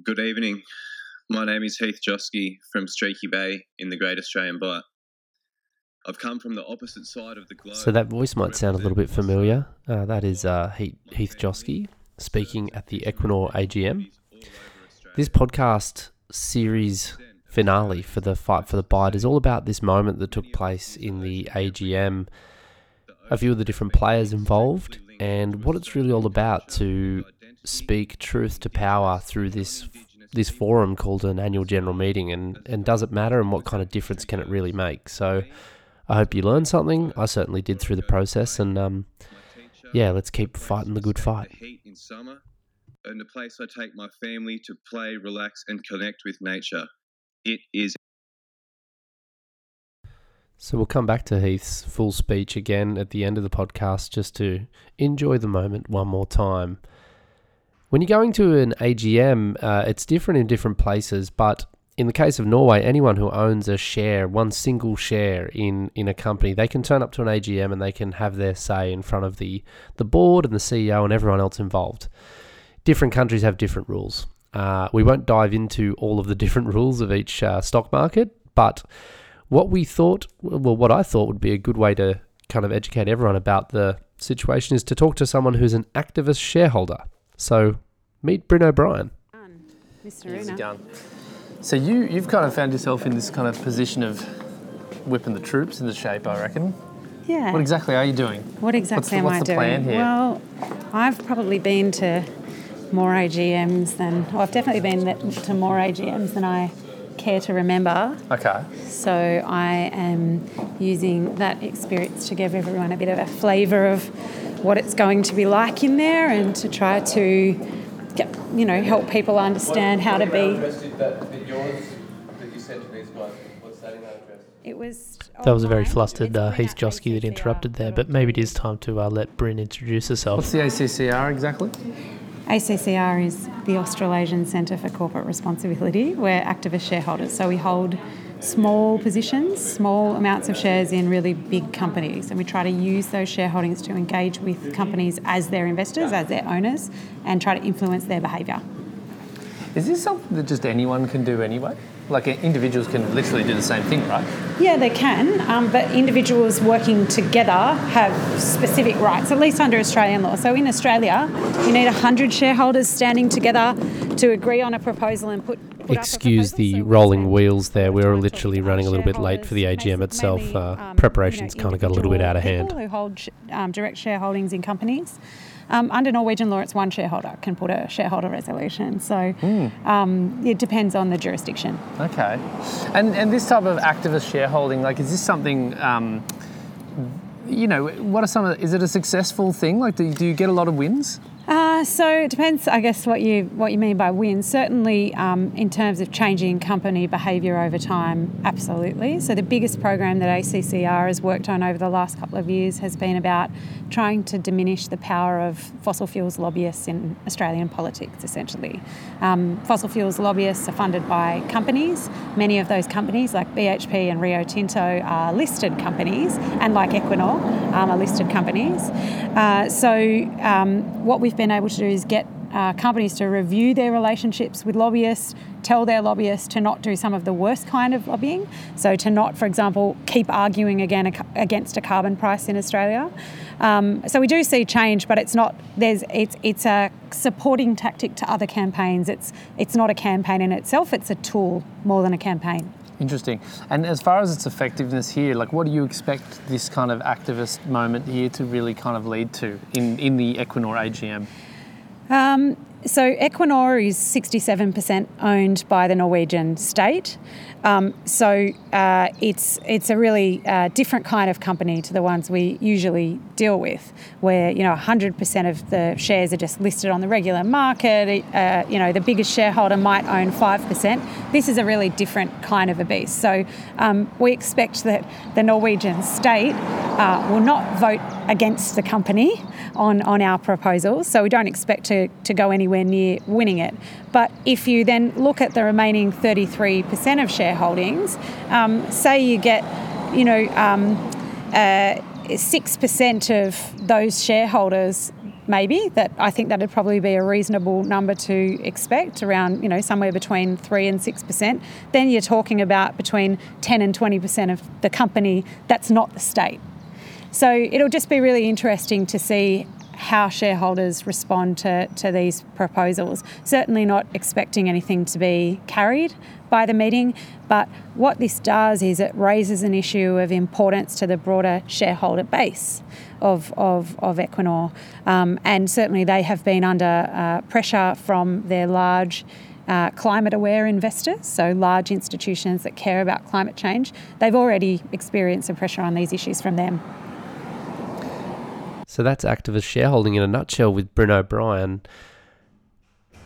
Good evening. My name is Heath Joske from Streaky Bay in the Great Australian Bight. I've come from the opposite side of the globe. So that voice might sound a little bit familiar. Uh, that is uh, Heath, Heath Joske speaking at the Equinor AGM. This podcast series finale for the fight for the Bight is all about this moment that took place in the AGM, a few of the different players involved, and what it's really all about to speak truth to power through this this forum called an annual general meeting and, and does it matter and what kind of difference can it really make? So i hope you learned something. I certainly did through the process and um, yeah let's keep fighting the good fight. In summer, and the place I take my family to play, relax, and connect with nature. It is so we'll come back to heath's full speech again at the end of the podcast just to enjoy the moment one more time when you're going to an AGM, uh, it's different in different places, but in the case of Norway, anyone who owns a share, one single share in, in a company, they can turn up to an AGM and they can have their say in front of the, the board and the CEO and everyone else involved. Different countries have different rules. Uh, we won't dive into all of the different rules of each uh, stock market, but what we thought, well, what I thought would be a good way to kind of educate everyone about the situation is to talk to someone who's an activist shareholder. So meet Brynn O'Brien. Mr. Easy done. So you you've kind of found yourself in this kind of position of whipping the troops into shape, I reckon. Yeah. What exactly are you doing? What exactly what's am I the doing? plan here? Well, I've probably been to more AGMs than, well, I've definitely been to more AGMs than I care to remember. Okay. So I am using that experience to give everyone a bit of a flavour of what it's going to be like in there and to try to, get, you know, help people understand how to be. It was. That was a very flustered uh, Heath at Joske that interrupted there, but maybe it is time to uh, let Brynn introduce herself. What's the ACCR exactly? ACCR is the Australasian Centre for Corporate Responsibility. We're activist shareholders, so we hold small positions, small amounts of shares in really big companies, and we try to use those shareholdings to engage with companies as their investors, as their owners, and try to influence their behaviour. Is this something that just anyone can do anyway? Like individuals can literally do the same thing, right? Yeah, they can, um, but individuals working together have specific rights, at least under Australian law. So in Australia, you need 100 shareholders standing together to agree on a proposal and put. put up a Excuse the rolling wheels there. We time were literally running a little bit late for the AGM itself. Uh, um, preparations kind of got a little bit out of hand. People who hold um, direct shareholdings in companies. Um, under Norwegian law, it's one shareholder can put a shareholder resolution. So Hmm. um, it depends on the jurisdiction. Okay. And and this type of activist shareholding, like, is this something? Um, you know, what are some of? Is it a successful thing? Like, do you, do you get a lot of wins? Uh, so it depends, I guess, what you what you mean by win. Certainly, um, in terms of changing company behaviour over time, absolutely. So the biggest program that ACCR has worked on over the last couple of years has been about trying to diminish the power of fossil fuels lobbyists in Australian politics. Essentially, um, fossil fuels lobbyists are funded by companies. Many of those companies, like BHP and Rio Tinto, are listed companies, and like Equinor, um, are listed companies. Uh, so um, what we've been able to do is get uh, companies to review their relationships with lobbyists, tell their lobbyists to not do some of the worst kind of lobbying. So to not, for example, keep arguing again against a carbon price in Australia. Um, so we do see change, but it's not. There's it's it's a supporting tactic to other campaigns. It's it's not a campaign in itself. It's a tool more than a campaign. Interesting. And as far as its effectiveness here, like, what do you expect this kind of activist moment here to really kind of lead to in in the Equinor AGM? Um, so Equinor is 67% owned by the Norwegian state. Um, so uh, it's it's a really uh, different kind of company to the ones we usually deal with, where you know 100% of the shares are just listed on the regular market. Uh, you know the biggest shareholder might own 5%. This is a really different kind of a beast. So um, we expect that the Norwegian state uh, will not vote against the company on, on our proposals. So we don't expect to, to go anywhere near winning it. But if you then look at the remaining 33% of shareholdings, um, say you get, you know, um, uh, 6% of those shareholders maybe that I think that'd probably be a reasonable number to expect around you know somewhere between three and six percent. Then you're talking about between ten and twenty percent of the company that's not the state. So it'll just be really interesting to see how shareholders respond to, to these proposals. Certainly not expecting anything to be carried by the meeting, but what this does is it raises an issue of importance to the broader shareholder base of, of, of Equinor. Um, and certainly they have been under uh, pressure from their large uh, climate aware investors, so large institutions that care about climate change. They've already experienced some pressure on these issues from them. So that's activist shareholding in a nutshell with Brynn O'Brien.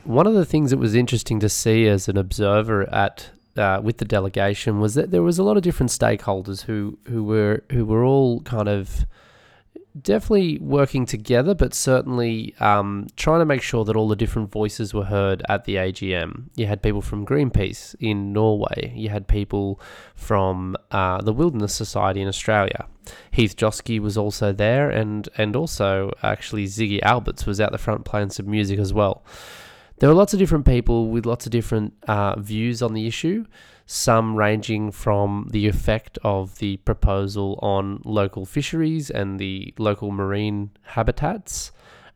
One of the things that was interesting to see as an observer at uh, with the delegation was that there was a lot of different stakeholders who who were who were all kind of definitely working together, but certainly um, trying to make sure that all the different voices were heard at the AGM. You had people from Greenpeace in Norway, you had people from uh, the Wilderness Society in Australia. Heath Joske was also there, and, and also actually Ziggy Alberts was out the front playing some music as well. There were lots of different people with lots of different uh, views on the issue some ranging from the effect of the proposal on local fisheries and the local marine habitats,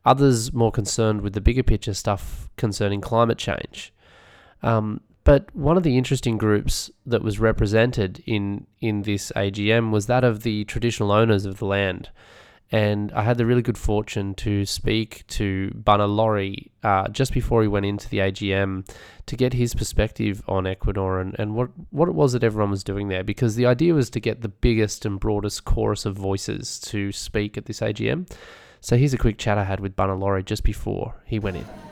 others more concerned with the bigger picture stuff concerning climate change. Um, but one of the interesting groups that was represented in, in this AGM was that of the traditional owners of the land. And I had the really good fortune to speak to Bunna Lawrie uh, just before he went into the AGM to get his perspective on Equinor and, and what, what it was that everyone was doing there. Because the idea was to get the biggest and broadest chorus of voices to speak at this AGM. So here's a quick chat I had with Bunna Lawrie just before he went in.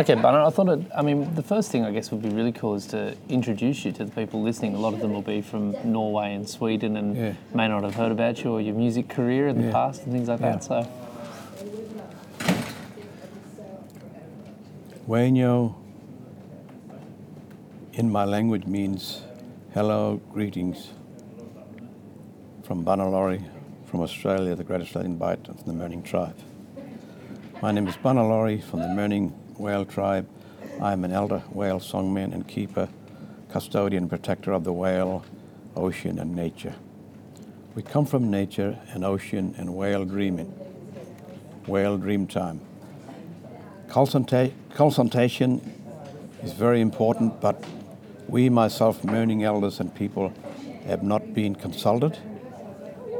Okay, Bunna, I thought it, I mean, the first thing I guess would be really cool is to introduce you to the people listening. A lot of them will be from Norway and Sweden and yeah. may not have heard about you or your music career in the yeah. past and things like yeah. that. So, Waino in my language means hello, greetings from Bunna Lawrie from Australia, the Great Australian Bight of the Mirning tribe. My name is Bunna Lawrie from the Mirning Whale tribe. I'm an elder whale songman and keeper, custodian, protector of the whale, ocean, and nature. We come from nature and ocean and whale dreaming, whale dream time. Consulta- consultation is very important, but we, myself, Mirning elders and people, have not been consulted,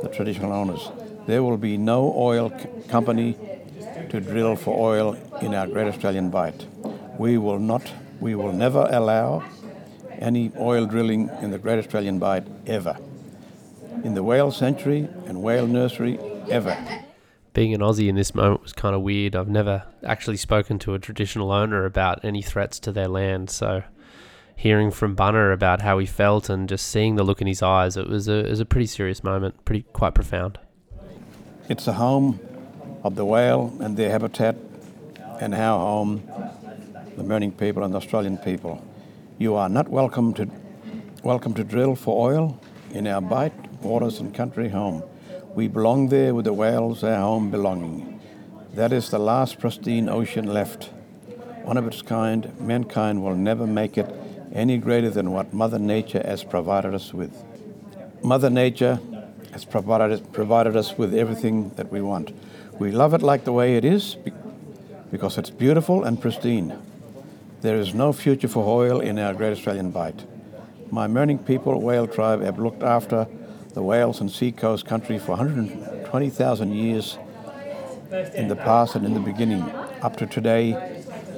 the traditional owners. There will be no oil c- company to drill for oil in our Great Australian Bight. We will not, we will never allow any oil drilling in the Great Australian Bight ever. In the whale sanctuary and whale nursery, ever. Being an Aussie in this moment was kind of weird. I've never actually spoken to a traditional owner about any threats to their land, so hearing from Bunna about how he felt and just seeing the look in his eyes, it was a, it was a pretty serious moment, pretty quite profound. It's a home of the whale and their habitat and our home, the Mirning people and the Australian people. You are not welcome to welcome to drill for oil in our Bight, waters and country home. We belong there with the whales, our home belonging. That is the last pristine ocean left. One of its kind, mankind will never make it any greater than what Mother Nature has provided us with. Mother Nature has provided, provided us with everything that we want. We love it like the way it is because it's beautiful and pristine. There is no future for oil in our Great Australian Bight. My Mirning people, whale tribe, have looked after the whales and seacoast country for 120,000 years in the past and in the beginning. Up to today,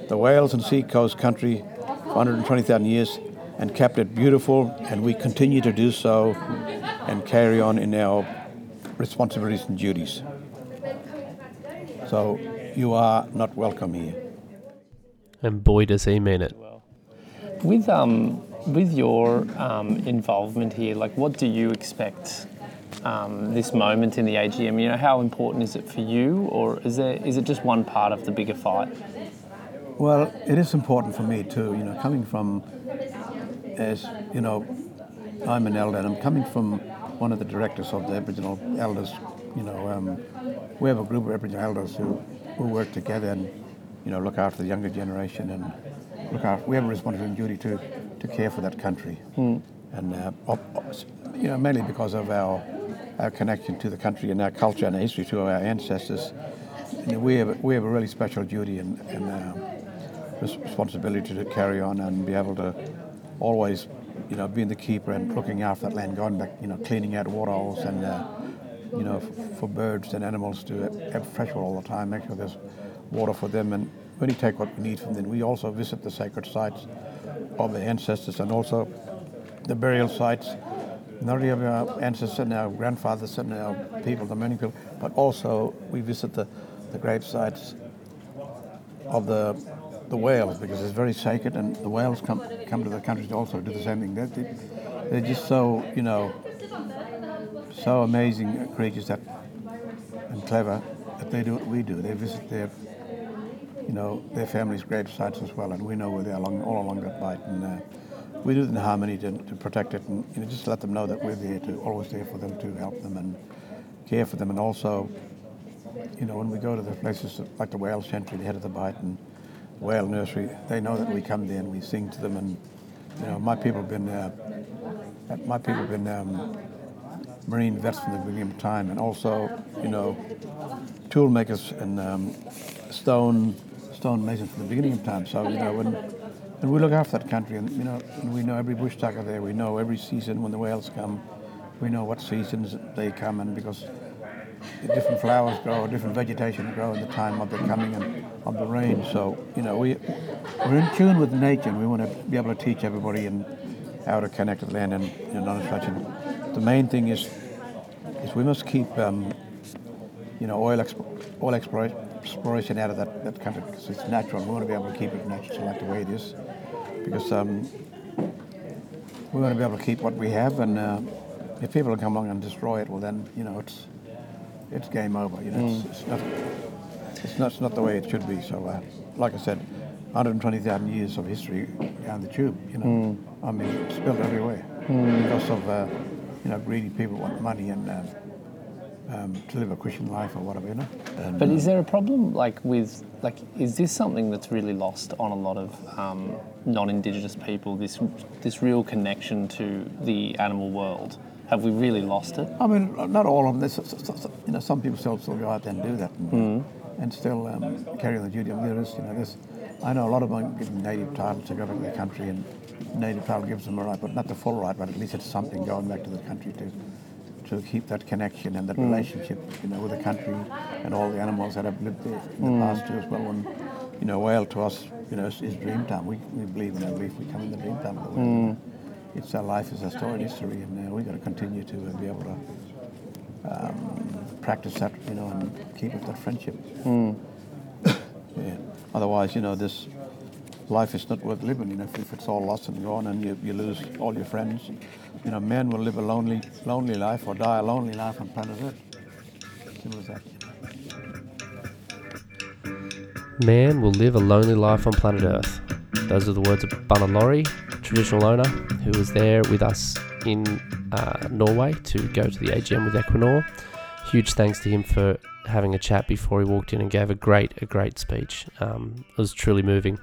the whales and seacoast country for 120,000 years and kept it beautiful, and we continue to do so and carry on in our responsibilities and duties. So you are not welcome here. And boy, does he mean it. With um, with your um, involvement here, like, what do you expect um, this moment in the AGM? You know, how important is it for you, or is there is it just one part of the bigger fight? Well, it is important for me too. You know, coming from as you know, I'm an elder, and I'm coming from one of the directors of the Aboriginal Elders. You know, um, we have a group of Aboriginal elders who we work together and you know look after the younger generation and look after. We have a responsibility and duty to to care for that country, Hmm. and uh, op- op- you know mainly because of our our connection to the country and our culture and our history to our ancestors. You know, we have we have a really special duty and, and uh, responsibility to carry on and be able to always, you know, being the keeper and looking after that land, going back, you know, cleaning out waterholes and, uh, you know, for birds and animals to have fresh water all the time, make sure there's water for them and only take what we need from them. We also visit the sacred sites of the ancestors and also the burial sites, not only of our ancestors and our grandfathers and our people, the many people, but also we visit the, the grave sites of the the whales because it's very sacred, and the whales come come to the country to also do the same thing. They're, they- they're just so you know so amazing creatures that and clever that they do what we do. They visit their you know their families' grave sites as well, and we know where they are along all along that bight, and uh, we do it in harmony to, to protect it, and you know just let them know that we're there to always there for them to help them and care for them, and also you know, when we go to the places like the whale sanctuary, the head of the bight and whale nursery, they know that we come there and we sing to them. And you know, my people have been, uh, my people have been um, marine vets from the beginning of time, and also, you know, tool makers and um, stone stone masons from the beginning of time. So you know, when and we look after that country, and you know, and we know every bush tucker there. We know every season when the whales come. We know what seasons they come, and because different flowers grow, different vegetation grow in the time of the coming and of the rain. So you know we we're in tune with nature, and we want to be able to teach everybody and how to connect with land and. And the main thing is is we must keep um, you know oil expo- oil exploration, out of that, that country because it's natural. We want to be able to keep it natural like the way it is because um, we want to be able to keep what we have and. Uh, if people come along and destroy it, well then you know it's it's game over. You know, it's, it's not it's not, it's not the way it should be. So, uh, like I said, 120,000 years of history down the tube. You know, I mean, it's spilled everywhere because of uh, you know greedy people want money and um, um, to live a Christian life or whatever. You know. And, But is there a problem like with like is this something that's really lost on a lot of um, non-indigenous people? This this real connection to the animal world. Have we really lost it? I mean, not all of them. You know, some people still, still go out there and do that and, and still um, carry on the duty. of is, you know, there's, I know a lot of them give them native title to go back to their country, and native title gives them a right, but not the full right, but at least it's something going back to the country to to keep that connection and that relationship, you know, with the country and all the animals that have lived there in the past too as well. And you know, whale to us, you know, is, is dream time. We, we believe in our belief. We come in the dream time of the whale. It's our life, it's our story and history, and uh, we've got to continue to uh, be able to um, practice that, you know, and keep up that friendship. yeah. Otherwise, you know, this life is not worth living. You know, if, it's all lost and gone, and you, you lose all your friends, you know, man will live a lonely, lonely life or die a lonely life on planet Earth. Simple as that. Man will live a lonely life on planet Earth. Those are the words of Bunna Lawrie, traditional owner, who was there with us in uh, Norway to go to the AGM with Equinor. Huge thanks to him for having a chat before he walked in and gave a great, a great speech. Um, it was truly moving.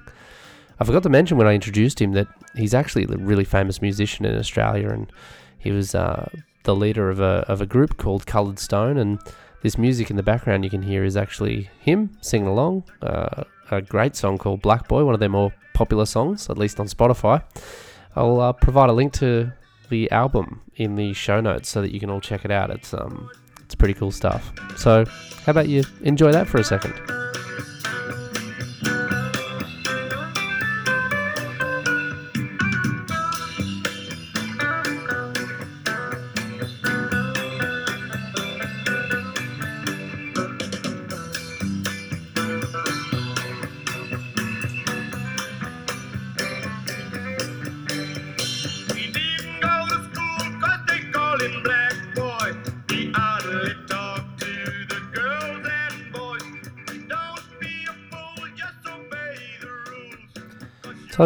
I forgot to mention when I introduced him that he's actually a really famous musician in Australia, and he was uh, the leader of a of a group called Coloured Stone, and this music in the background you can hear is actually him singing along uh, a great song called Black Boy, one of their more popular songs, at least on Spotify. I'll uh, provide a link to the album in the show notes so that you can all check it out. It's um, it's pretty cool stuff. So, how about you enjoy that for a second?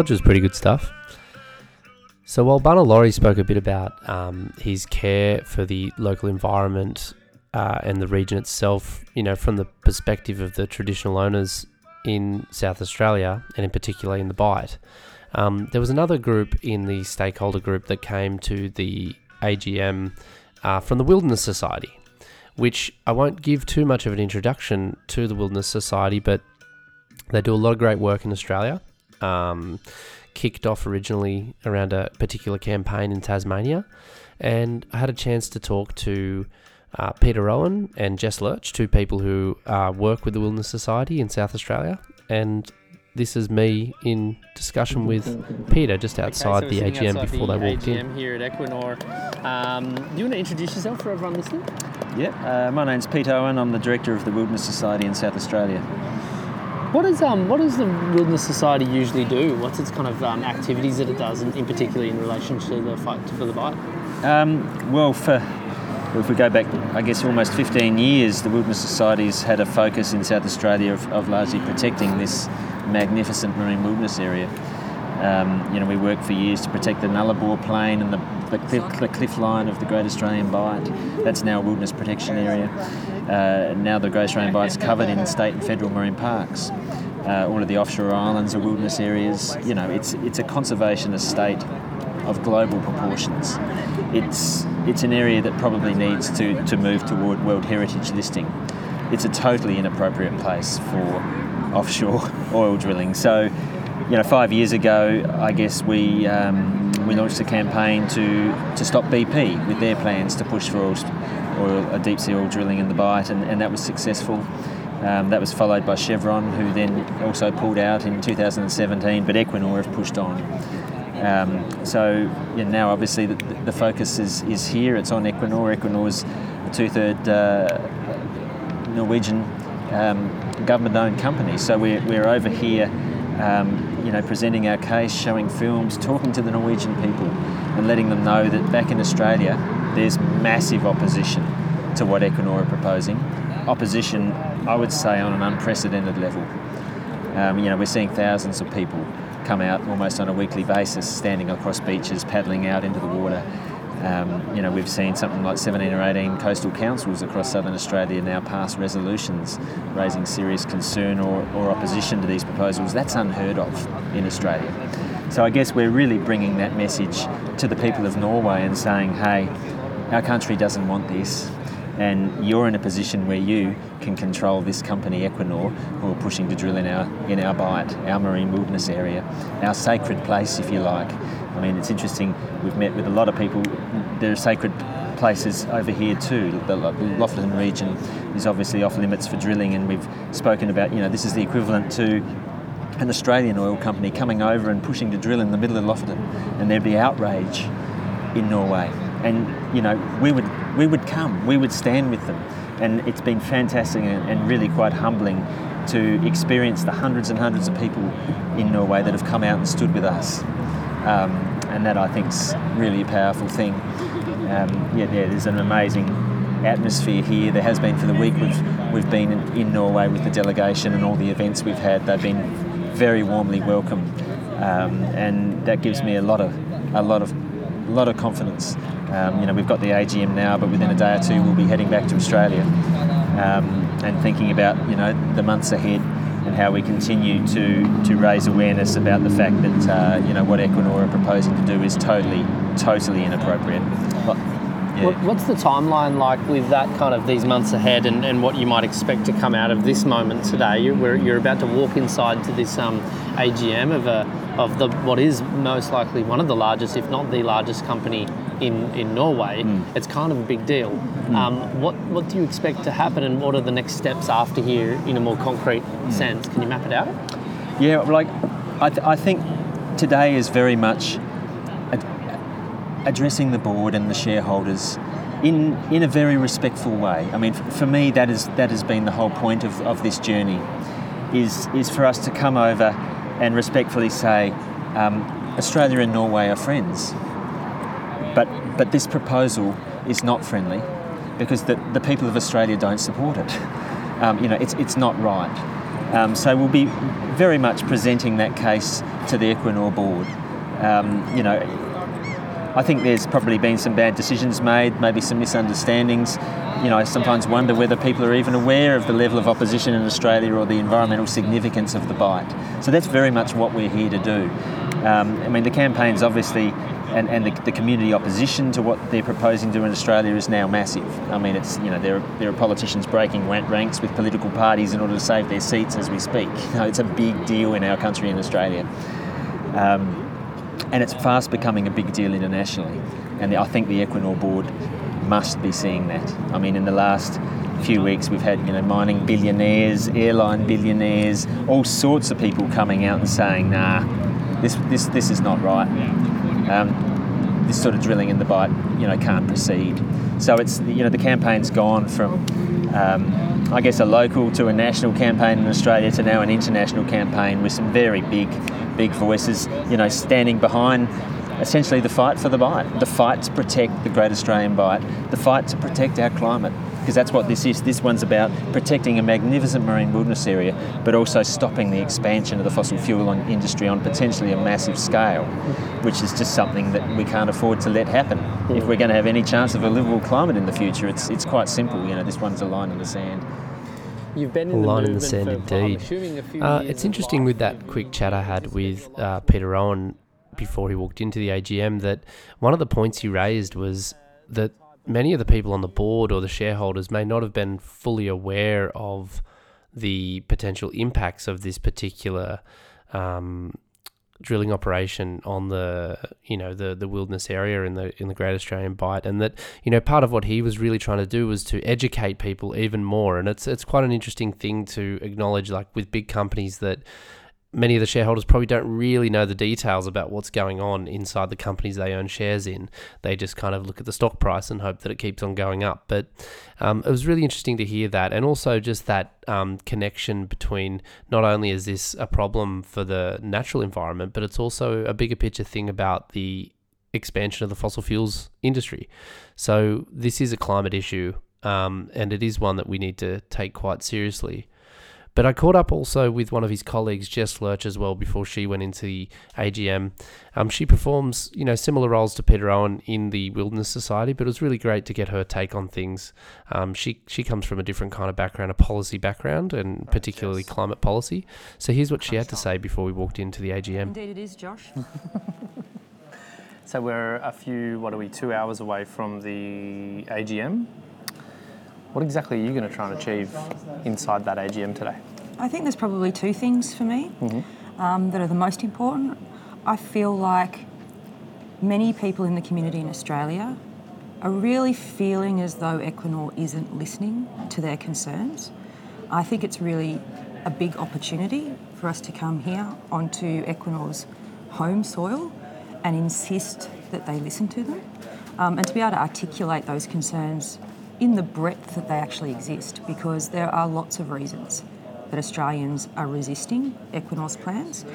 Was pretty good stuff. So while Bunna Lawrie spoke a bit about um, his care for the local environment uh, and the region itself, you know, from the perspective of the traditional owners in South Australia and in particular in the Bight. Um, there was another group in the stakeholder group that came to the AGM uh, from the Wilderness Society, which I won't give too much of an introduction to the Wilderness Society, but they do a lot of great work in Australia. Um, kicked off originally around a particular campaign in Tasmania, and I had a chance to talk to uh, Peter Owen and Jess Lurch, two people who uh, work with the Wilderness Society in South Australia, and this is me in discussion with Peter just outside Okay, so the AGM outside before the they walked AGM in. here at Equinor. Um, do you want to introduce yourself for everyone listening? Yeah, uh, my name's Pete Owen. I'm the director of the Wilderness Society in South Australia. What does um what does the Wilderness Society usually do? What's its kind of um, activities that it does, in, in particular in relation to the fight for the Bight? Um, well, for if we go back, I guess almost 15 years, the Wilderness Society's had a focus in South Australia of, of largely protecting this magnificent marine wilderness area. Um, you know, we worked for years to protect the Nullarbor Plain and the, the, cliff, the cliff line of the Great Australian Bight. That's now a wilderness protection area. Uh, now the Great Australian Bight's covered in state and federal marine parks. Uh, all of the offshore islands are wilderness areas. You know, it's it's a conservation estate of global proportions. It's it's an area that probably needs to, to move toward World Heritage listing. It's a totally inappropriate place for offshore oil drilling. So, you know, five years ago, I guess we um, we launched a campaign to to stop BP with their plans to push for oil, oil uh, deep sea oil drilling in the Bight, and, and that was successful. Um, that was followed by Chevron, who then also pulled out in 2017, but Equinor have pushed on. Um, so now obviously the, the focus is, is here. It's on Equinor. Equinor's a two-third uh, Norwegian um, government-owned company. So we're, we're over here, um, you know, presenting our case, showing films, talking to the Norwegian people, and letting them know that back in Australia, there's massive opposition to what Equinor are proposing. Opposition, I would say, on an unprecedented level. Um, you know, we're seeing thousands of people come out almost on a weekly basis, standing across beaches, paddling out into the water. Um, you know, we've seen something like 17 or 18 coastal councils across southern Australia now pass resolutions raising serious concern or, or opposition to these proposals. That's unheard of in Australia. So I guess we're really bringing that message to the people of Norway and saying, hey, our country doesn't want this and you're in a position where you can control this company Equinor who are pushing to drill in our in our Bight, our marine wilderness area, our sacred place if you like. I mean it's interesting, we've met with a lot of people, there are sacred places over here too. The Lofoten region is obviously off limits for drilling and we've spoken about, you know, this is the equivalent to an Australian oil company coming over and pushing to drill in the middle of Lofoten and there'd be outrage in Norway. And you know, we would we would come, we would stand with them, and it's been fantastic and, and really quite humbling to experience the hundreds and hundreds of people in Norway that have come out and stood with us. Um, and that I think's really a powerful thing. Um, yeah, yeah, there's an amazing atmosphere here. There has been for the week we've we've been in, Norway with the delegation and all the events we've had. They've been very warmly welcome, um, and that gives me a lot of a lot of a lot of confidence. Um, you know, we've got the AGM now, but within a day or two we'll be heading back to Australia um, and thinking about you know the months ahead and how we continue to to raise awareness about the fact that uh, you know what Equinor are proposing to do is totally totally inappropriate. But, yeah. What's the timeline like with that kind of these months ahead and, and what you might expect to come out of this moment today? You're, we're, you're about to walk inside to this um, AGM of a of the what is most likely one of the largest, if not the largest company in, in Norway. It's kind of a big deal. Um, what what do you expect to happen, and what are the next steps after here in a more concrete sense? Can you map it out? Yeah, like I, th- I think today is very much ad- addressing the board and the shareholders in in a very respectful way. I mean, f- for me, that is that has been the whole point of, of this journey, is is for us to come over and respectfully say, um, Australia and Norway are friends, but but this proposal is not friendly because the, the people of Australia don't support it. Um, you know, it's it's not right. Um, so we'll be very much presenting that case to the Equinor board. Um, you know, I think there's probably been some bad decisions made, maybe some misunderstandings. You know, I sometimes wonder whether people are even aware of the level of opposition in Australia or the environmental significance of the Bight. So that's very much what we're here to do. Um, I mean, the campaign's obviously and, and the, the community opposition to what they're proposing to do in Australia is now massive. I mean, it's you know there are, there are politicians breaking ranks with political parties in order to save their seats as we speak. You know, it's a big deal in our country in Australia, um, and it's fast becoming a big deal internationally. And I think the Equinor board must be seeing that. I mean, in the last few weeks we've had you know mining billionaires, airline billionaires, all sorts of people coming out and saying, nah, this this this is not right um, this sort of drilling in the Bight, you know, can't proceed. So it's you know the campaign's gone from, um, I guess, a local to a national campaign in Australia to now an international campaign with some very big, big voices, you know, standing behind essentially the fight for the Bight, the fight to protect the Great Australian Bight, the fight to protect our climate. Because that's what this is. This one's about protecting a magnificent marine wilderness area, but also stopping the expansion of the fossil fuel industry on potentially a massive scale, which is just something that we can't afford to let happen. If we're going to have any chance of a livable climate in the future, it's, it's quite simple. You know, this one's a line in the sand. You've been A in the line in the sand for, indeed. assuming a few Uh, it's interesting with that quick chat I had with uh, Peter Owen before he walked into the AGM that one of the points he raised was that many of the people on the board or the shareholders may not have been fully aware of the potential impacts of this particular um, drilling operation on the you know the the wilderness area in the in the Great Australian Bight, and that you know part of what he was really trying to do was to educate people even more, and it's it's quite an interesting thing to acknowledge, like with big companies that many of the shareholders probably don't really know the details about what's going on inside the companies they own shares in. They just kind of look at the stock price and hope that it keeps on going up. But um, it was really interesting to hear that, and also just that um, connection between not only is this a problem for the natural environment, but it's also a bigger picture thing about the expansion of the fossil fuels industry. So this is a climate issue, um, and it is one that we need to take quite seriously. But I caught up also with one of his colleagues, Jess Lurch, as well, before she went into the AGM. Um, she performs, you know, similar roles to Peter Owen in the Wilderness Society, but it was really great to get her take on things. Um, she she comes from a different kind of background, a policy background, and particularly climate policy. So here's what she had to say before we walked into the AGM. Indeed, it is, Josh. So we're a few, what are we, two hours away from the AGM. What exactly are you going to try and achieve inside that AGM today? I think there's probably two things for me um, that are the most important. I feel like many people in the community in Australia are really feeling as though Equinor isn't listening to their concerns. I think it's really a big opportunity for us to come here onto Equinor's home soil and insist that they listen to them um, and to be able to articulate those concerns in the breadth that they actually exist because there are lots of reasons that Australians are resisting Equinor's plans.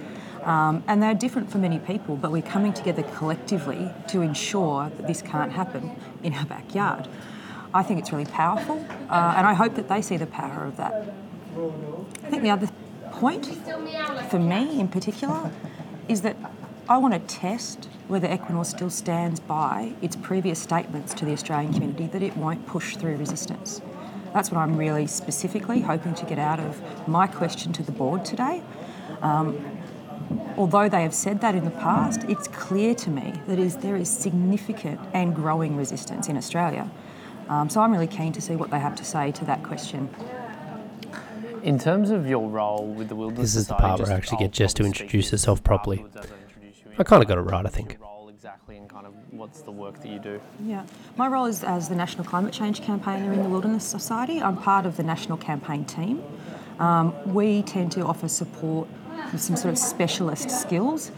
Um, and they're different for many people, but we're coming together collectively to ensure that this can't happen in our backyard. I think it's really powerful, uh, and I hope that they see the power of that. I think the other point for me in particular is that I want to test whether Equinor still stands by its previous statements to the Australian community that it won't push through resistance. That's what I'm really specifically hoping to get out of my question to the board today. Um, although they have said that in the past, it's clear to me that is, there is significant and growing resistance in Australia. Um, so I'm really keen to see what they have to say to that question. In terms of your role with the Wilderness This is the part where I actually get I'll Jess to introduce this herself properly. I introduce you I kinda got it right, I think. Exactly, and kind of what's the work that you do? Yeah, my role is as the National Climate Change Campaigner in the Wilderness Society. I'm part of the national campaign team. Um, we tend to offer support with some sort of specialist skills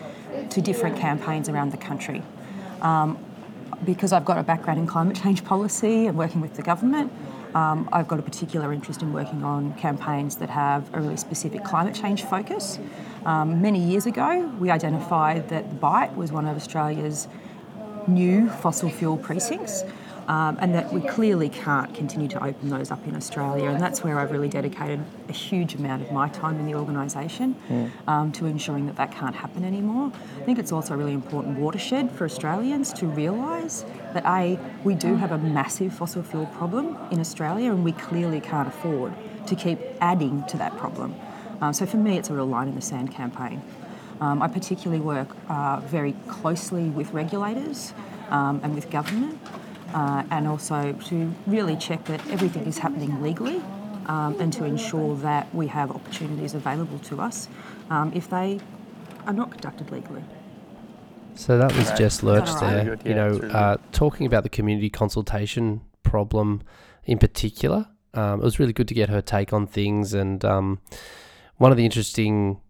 to different campaigns around the country. Um, because I've got a background in climate change policy and working with the government, um, I've got a particular interest in working on campaigns that have a really specific climate change focus. Um, many years ago, we identified that the Bight was one of Australia's new fossil fuel precincts. Um, and that we clearly can't continue to open those up in Australia. And that's where I've really dedicated a huge amount of my time in the organisation um, to ensuring that that can't happen anymore. I think it's also a really important watershed for Australians to realise that A, we do have a massive fossil fuel problem in Australia and we clearly can't afford to keep adding to that problem. Um, so for me, it's a real line in the sand campaign. Um, I particularly work uh, very closely with regulators um, and with government, uh, and also to really check that everything is happening legally um, and to ensure that we have opportunities available to us um, if they are not conducted legally. So that was Right. Jess Lurch That's all right. there. Good, you know, really uh, talking about the community consultation problem in particular. Um, it was really good to get her take on things. And um, one of the interesting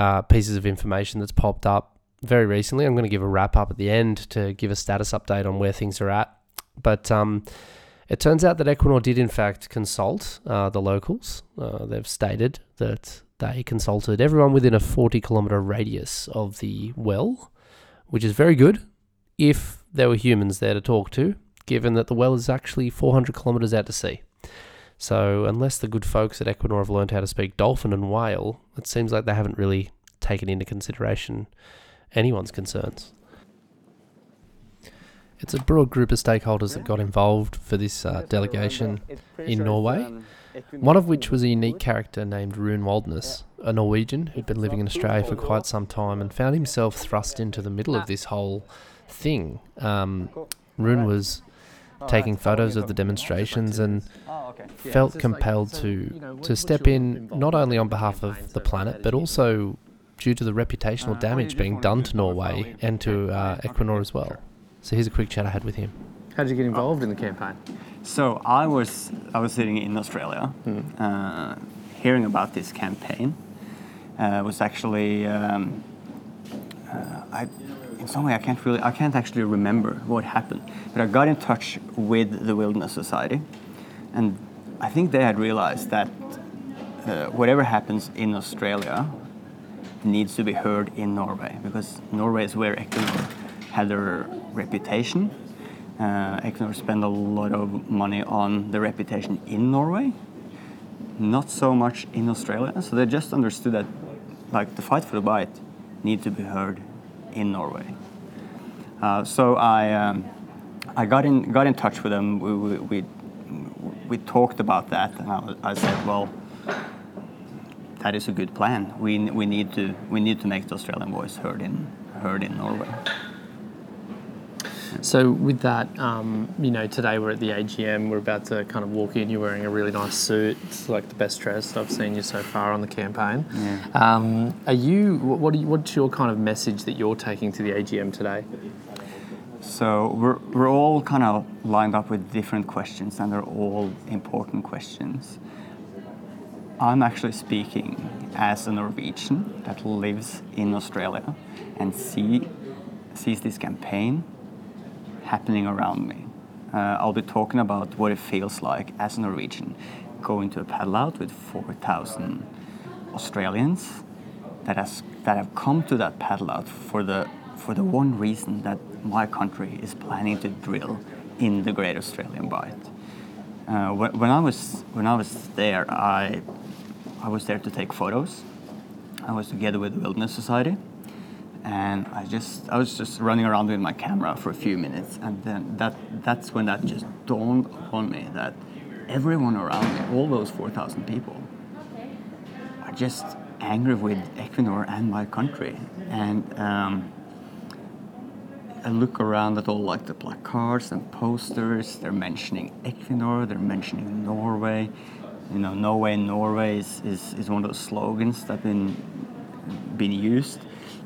uh, pieces of information that's popped up very recently, I'm going to give a wrap up at the end to give a status update on where things are at. But um, it turns out that Equinor did, in fact, consult uh, the locals. Uh, they've stated that they consulted everyone within a 40 kilometre radius of the well which is very good if there were humans there to talk to, given that the well is actually 400 kilometres out to sea. So, unless the good folks at Equinor have learned how to speak dolphin and whale, it seems like they haven't really taken into consideration anyone's concerns. It's a broad group of stakeholders that got involved for this uh, delegation in Norway, one of which was a unique character named Rune Waldness, a Norwegian who'd been living in Australia for quite some time and found himself thrust into the middle of this whole thing. Um, Rune was taking photos of the demonstrations and felt compelled to to step in not only on behalf of the planet but also due to the reputational damage being done to Norway and to uh, Equinor as well. So here's a quick chat I had with him. How did you get involved in the campaign? So I was I was sitting in Australia, uh, hearing about this campaign. Uh, was actually um, uh, I in some way I can't really I can't actually remember what happened, but I got in touch with the Wilderness Society, and I think they had realized that uh, whatever happens in Australia needs to be heard in Norway because Norway is where Equinor had their reputation. Uh, Equinor spend a lot of money on the reputation in Norway, not so much in Australia. So they just understood that, like the fight for the Bight, need to be heard in Norway. Uh, so I, um, I got in got in touch with them. We we, we, we talked about that, and I, I said, well, that is a good plan. We, we need to we need to make the Australian voice heard in heard in Norway. So with that, um, you know, today we're at the AGM. We're about to kind of walk in. You're wearing a really nice suit. It's like the best dressed I've seen you so far on the campaign. Yeah. Um, are you? What, are you, What's your kind of message that you're taking to the AGM today? So we're, we're all kind of lined up with different questions, and they're all important questions. I'm actually speaking as a Norwegian that lives in Australia and see, sees this campaign happening around me. Uh, I'll be talking about what it feels like as a Norwegian going to a paddle out with 4,000 Australians that has that have come to that paddle out for the for the one reason that my country is planning to drill in the Great Australian Bight. Uh, when, when I was when I was there, I I was there to take photos. I was together with the Wilderness Society, and I just I was just running around with my camera for a few minutes, and then that that's when that just dawned upon me that everyone around me, all those four thousand people, are just angry with Equinor and my country, and. Um, I look around at all like the placards and posters. They're mentioning Equinor. They're mentioning Norway. You know, Norway, Norway is, is, is one of those slogans that been been used,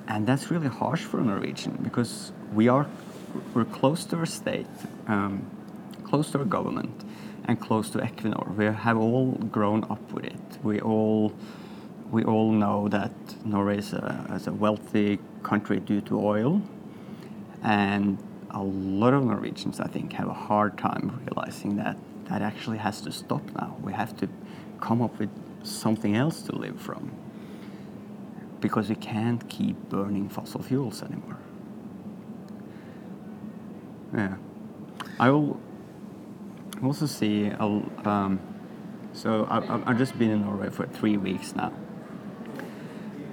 and that's really harsh for a Norwegian because we are we're close to our state, um, close to our government, and close to Equinor. We have all grown up with it. We all we all know that Norway is a, is a wealthy country due to oil and a lot of Norwegians, I think, have a hard time realizing that that actually has to stop now. We have to come up with something else to live from because we can't keep burning fossil fuels anymore. Yeah. I will also see, um, so I, I've just been in Norway for three weeks now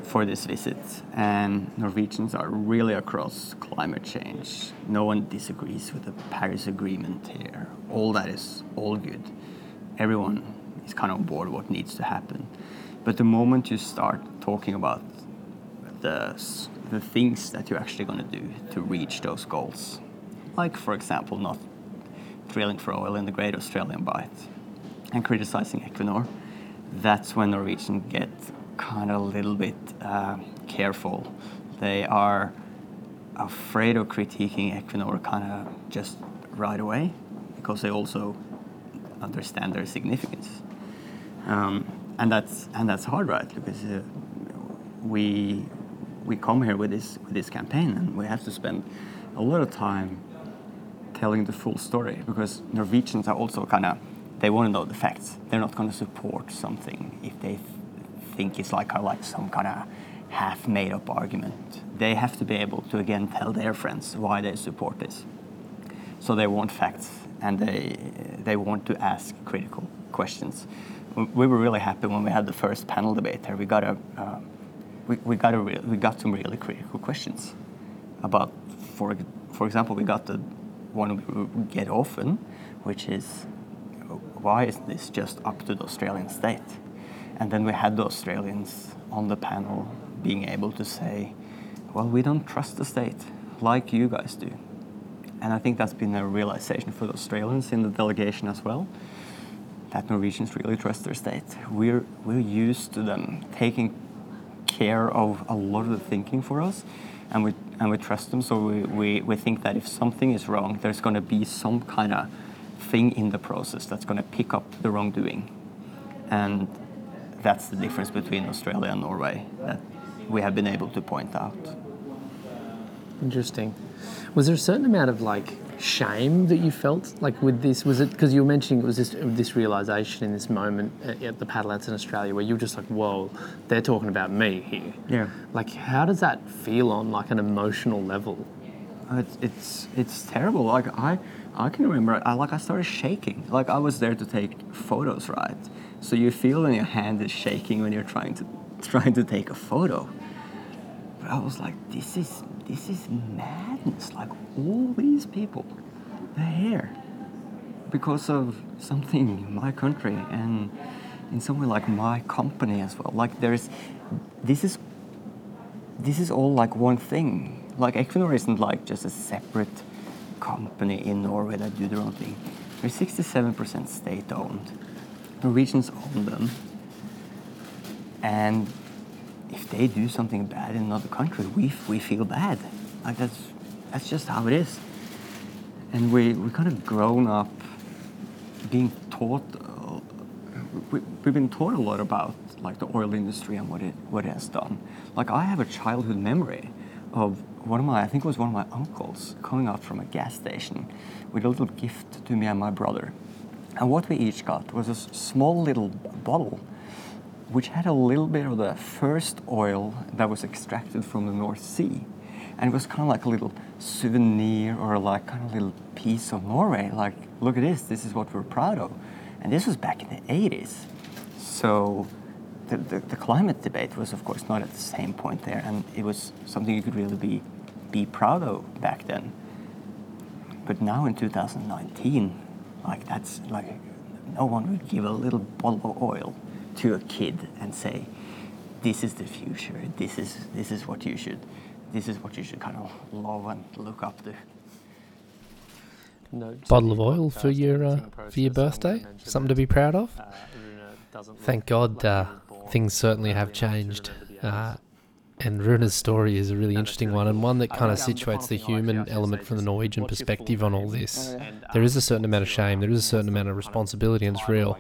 for this visit, and Norwegians are really across climate change. No one disagrees with the Paris Agreement here. All that is all good. Everyone is kind of on board what needs to happen. But the moment you start talking about the, the things that you're actually going to do to reach those goals, like, for example, not drilling for oil in the Great Australian Bight and criticizing Equinor, that's when Norwegians get kind of a little bit uh, careful. They are afraid of critiquing Equinor kind of just right away because they also understand their significance. Um, and that's and that's hard, right? Because uh, we we come here with this with this campaign, and we have to spend a lot of time telling the full story because Norwegians are also kind of they want to know the facts. They're not going to support something if they th- think it's like like some kind of half made up argument. They have to be able to again tell their friends why they support this. So they want facts and they they want to ask critical questions. We were really happy when we had the first panel debate there. We got a uh, we, we got a re- we got some really critical questions about for for example we got the one we get often, which is why is this just up to the Australian state? And then we had the Australians on the panel being able to say, well, we don't trust the state like you guys do. And I think that's been a realization for the Australians in the delegation as well, that Norwegians really trust their state. We're, we're used to them taking care of a lot of the thinking for us, and we, and we trust them, so we, we, we think that if something is wrong, there's going to be some kind of thing in the process that's going to pick up the wrongdoing. And that's the difference between Australia and Norway that we have been able to point out. Interesting. Was there a certain amount of like shame that you felt like with this? Was it because you were mentioning it was this this realization in this moment at, at the paddle outs in Australia where you were just like, whoa, they're talking about me here. Yeah. Like, how does that feel on like an emotional level? Uh, it's it's it's terrible. Like I I can remember I like I started shaking. Like I was there to take photos, right? So you feel when your hand is shaking when you're trying to trying to take a photo. But I was like, this is this is madness. Like all these people, they're here because of something in my country and in somewhere like my company as well. Like there's this is this is all like one thing. Like Equinor isn't like just a separate company in Norway that do their own thing. They're 67% state owned. Norwegians own them. And if they do something bad in another country, we, we feel bad. Like that's, that's just how it is. And we, we kind of grown up being taught, uh, we, we've been taught a lot about like the oil industry and what it, what it has done. Like I have a childhood memory of one of my, I think it was one of my uncles coming out from a gas station with a little gift to me and my brother. And what we each got was a small little bottle which had a little bit of the first oil that was extracted from the North Sea. And it was kind of like a little souvenir or like kind of little piece of Norway. Like, look at this, this is what we're proud of. And this was back in the 80s. So the, the, the climate debate was, of course, not at the same point there. And it was something you could really be, be proud of back then. But now in 2019, like that's like no one would give a little bottle of oil to a kid and say, "This is the future. This is this is what you should, this is what you should kind of love and look up to." No, Bottle of oil for your uh, for your birthday, something to be proud of. Thank God, uh, things certainly have changed. Uh, and Rune's story is a really interesting one, and one that kind of situates the human element from the Norwegian perspective on all this. There is a certain amount of shame, there is a certain amount of responsibility, and it's real.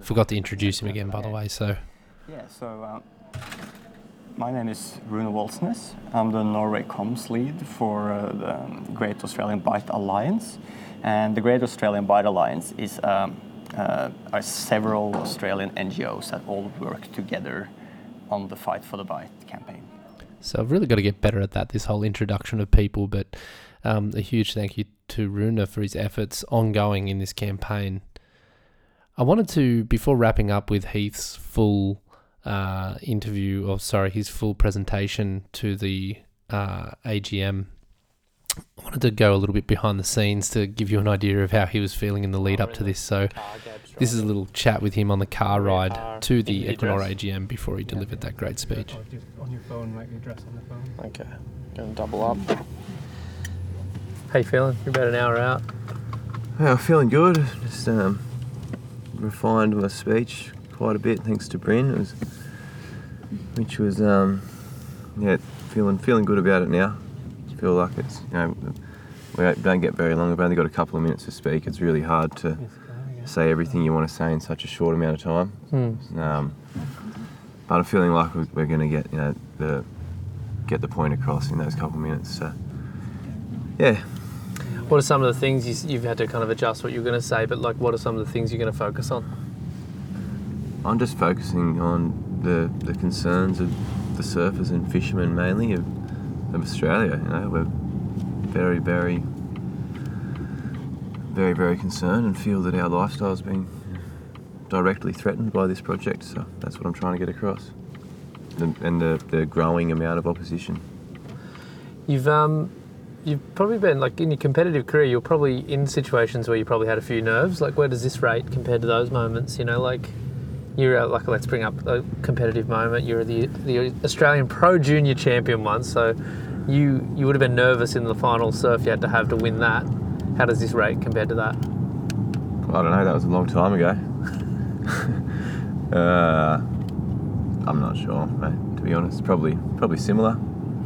Forgot to introduce him again, by the way. So, Yeah. So uh, my name is Rune Wolsnes. I'm the Norway Comms lead for uh, the Great Australian Bight Alliance, and the Great Australian Bight Alliance is um, uh, are several Australian NGOs that all work together on the Fight for the Bight campaign. So I've really got to get better at that, this whole introduction of people. But um, a huge thank you to Rune for his efforts ongoing in this campaign. I wanted to, before wrapping up with Heath's full uh, interview, or sorry, his full presentation to the uh, AGM, I wanted to go a little bit behind the scenes to give you an idea of how he was feeling in the lead up to this. So, this is a little chat with him on the car ride to the Equinor AGM before he delivered that great speech. on your phone, like the address on the phone. Okay, going to double up. How you feeling? You're about an hour out. Yeah, I'm feeling good. Just um, refined my speech quite a bit thanks to Brynn. It was, which was um, yeah, feeling feeling good about it now. Feel like it's you know we don't- get very long. We've only got a couple of minutes to speak. It's really hard to say everything you want to say in such a short amount of time. Hmm. Um, but I'm feeling like we- we're going to get you know the get the point across in those couple of minutes. So yeah, What are some of the things you, you've had to kind of adjust what you're going to say, but like what are some of the things you're going to focus on? I'm just focusing on the, the concerns of the surfers and fishermen mainly of, of Australia. You know, we're very, very, very, very concerned and feel that our lifestyle is being directly threatened by this project. So that's what I'm trying to get across. And, the, the growing amount of opposition. You've um, you've probably been like in your competitive career, you're probably in situations where you probably had a few nerves. Like where does this rate compared to those moments? You know, like you're uh, like let's bring up a competitive moment. You're the the Australian Pro Junior champion once, so you you would have been nervous in the final surf you had to have to win that. How does this rate compared to that? I don't know, that was a long time ago. uh, I'm not sure, mate, to be honest. Probably probably similar.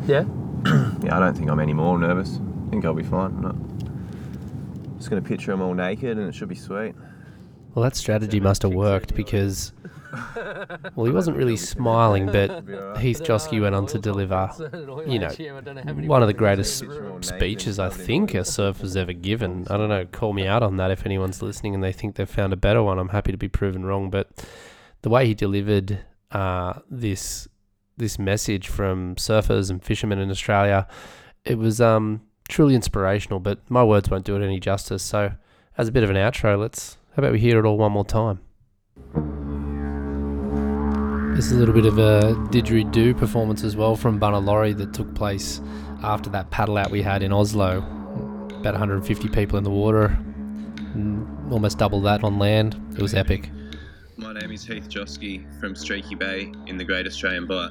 Yeah. Yeah, I don't think I'm any more nervous. I think I'll be fine. I'm not. Just gonna picture them all naked and it should be sweet. Well, that strategy must have worked because, well, he wasn't really smiling, but Heath Joske went on to deliver, you know, one of the greatest speeches I think a surfer's ever given. I don't know, call me out on that if anyone's listening and they think they've found a better one. I'm happy to be proven wrong, but the way he delivered uh, this this message from surfers and fishermen in Australia, it was um, truly inspirational. But my words won't do it any justice. So, as a bit of an outro, let's how about we hear it all one more time? This is a little bit of a didgeridoo performance as well from Bunna Lawrie that took place after that paddle out we had in Oslo. About 150 people in the water, mm, almost double that on land. It was epic. My name is Heath Joske from Streaky Bay in the Great Australian Bight.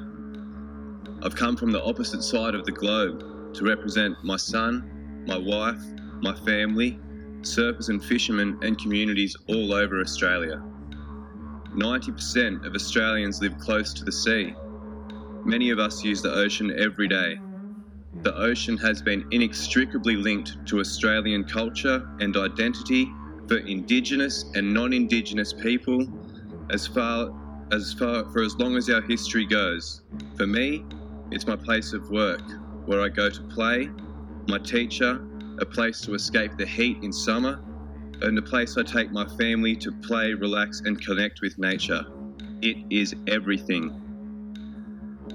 I've come from the opposite side of the globe to represent my son, my wife, my family, surfers and fishermen, and communities all over Australia. 90% of Australians live close to the sea. Many of us use the ocean every day. The ocean has been inextricably linked to Australian culture and identity for Indigenous and non Indigenous people as far as far for as long as our history goes. For me, it's my place of work, where I go to play, my teacher, a place to escape the heat in summer, and a place I take my family to play, relax, and connect with nature. It is everything.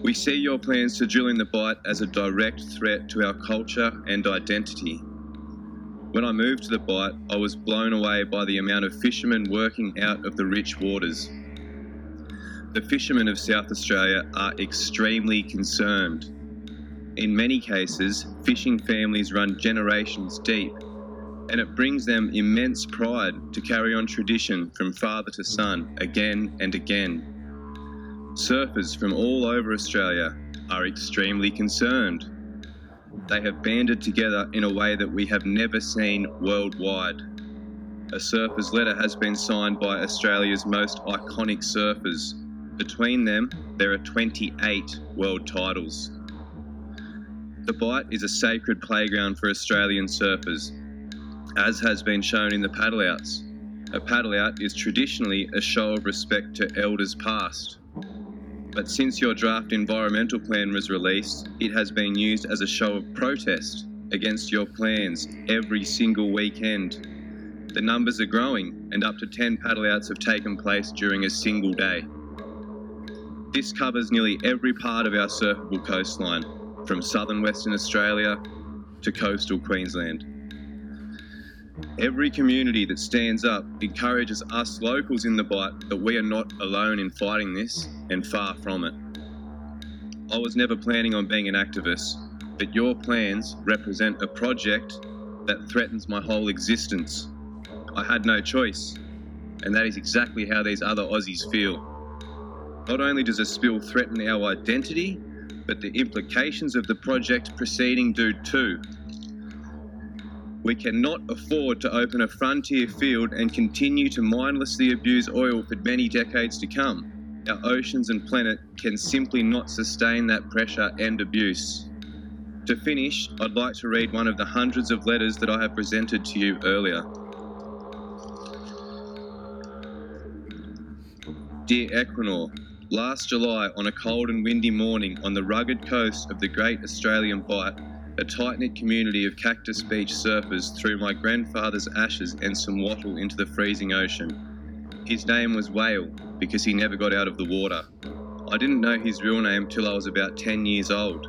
We see your plans to drill in the Bight as a direct threat to our culture and identity. When I moved to the Bight, I was blown away by the amount of fishermen working out of the rich waters. The fishermen of South Australia are extremely concerned. In many cases, fishing families run generations deep, and it brings them immense pride to carry on tradition from father to son again and again. Surfers from all over Australia are extremely concerned. They have banded together in a way that we have never seen worldwide. A surfer's letter has been signed by Australia's most iconic surfers. Between them, there are 28 world titles. The Bight is a sacred playground for Australian surfers, as has been shown in the paddle outs. A paddle out is traditionally a show of respect to elders past. But since your draft environmental plan was released, it has been used as a show of protest against your plans every single weekend. The numbers are growing, and up to 10 paddle outs have taken place during a single day. This covers nearly every part of our surfable coastline, from southern Western Australia to coastal Queensland. Every community that stands up encourages us locals in the Bight that we are not alone in fighting this and far from it. I was never planning on being an activist, but your plans represent a project that threatens my whole existence. I had no choice, and that is exactly how these other Aussies feel. Not only does a spill threaten our identity, but the implications of the project proceeding do too. We cannot afford to open a frontier field and continue to mindlessly abuse oil for many decades to come. Our oceans and planet can simply not sustain that pressure and abuse. To finish, I'd like to read one of the hundreds of letters that I have presented to you earlier. Dear Equinor, last July on a cold and windy morning on the rugged coast of the Great Australian Bight, a tight knit community of Cactus Beach surfers threw my grandfather's ashes and some wattle into the freezing ocean. His name was Whale because he never got out of the water. I didn't know his real name till I was about 10 years old.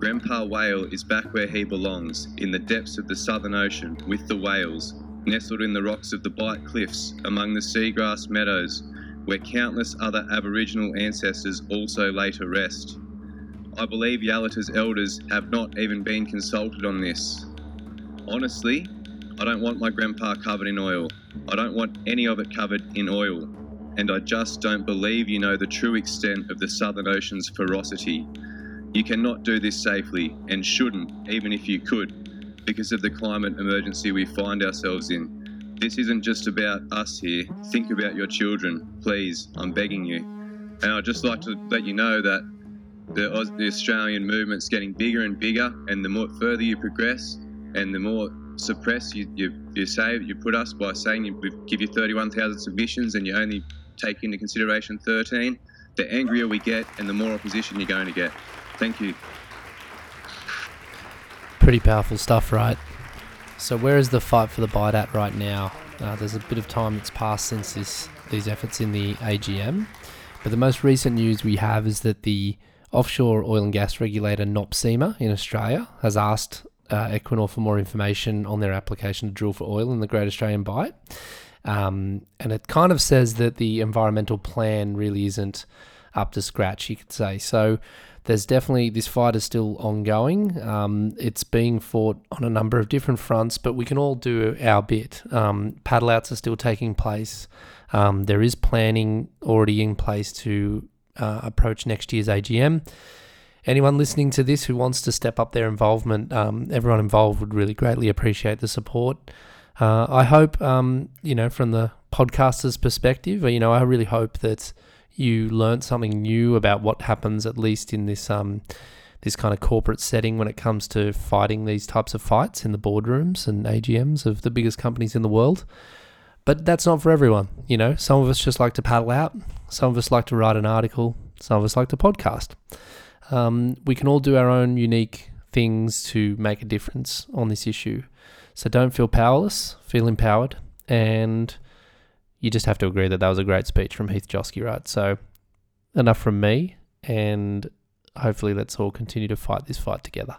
Grandpa Whale is back where he belongs, in the depths of the Southern Ocean, with the whales, nestled in the rocks of the Bight Cliffs, among the seagrass meadows, where countless other Aboriginal ancestors also lay to rest. I believe Yalata's elders have not even been consulted on this. Honestly, I don't want my grandpa covered in oil. I don't want any of it covered in oil. And I just don't believe you know the true extent of the Southern Ocean's ferocity. You cannot do this safely and shouldn't, even if you could, because of the climate emergency we find ourselves in. This isn't just about us here. Think about your children, please. I'm begging you. And I'd just like to let you know that the, the Australian movement's getting bigger and bigger, and the more further you progress, and the more suppress you, you, you say you put us by saying you, we give you 31,000 submissions and you only take into consideration 13, the angrier we get and the more opposition you're going to get. Thank you. Pretty powerful stuff, right? So where is the fight for the Bight at right now? Uh, there's a bit of time that's passed since this these efforts in the AGM, but the most recent news we have is that the offshore oil and gas regulator NOPSEMA in Australia has asked uh, Equinor for more information on their application to drill for oil in the Great Australian Bight. Um, and it kind of says that the environmental plan really isn't up to scratch, you could say. So there's definitely this fight is still ongoing. Um, it's being fought on a number of different fronts, but we can all do our bit. Um, paddle outs are still taking place. Um, there is planning already in place to uh, approach next year's AGM. Anyone listening to this who wants to step up their involvement, um, everyone involved would really greatly appreciate the support. Uh, I hope, um, you know, from the podcaster's perspective, you know, I really hope that you learned something new about what happens, at least in this um, this kind of corporate setting when it comes to fighting these types of fights in the boardrooms and AGMs of the biggest companies in the world. But that's not for everyone, you know. Some of us just like to paddle out. Some of us like to write an article. Some of us like to podcast. Um, we can all do our own unique things to make a difference on this issue. So don't feel powerless, feel empowered, and you just have to agree that that was a great speech from Heath Joske, right? So enough from me, and hopefully let's all continue to fight this fight together.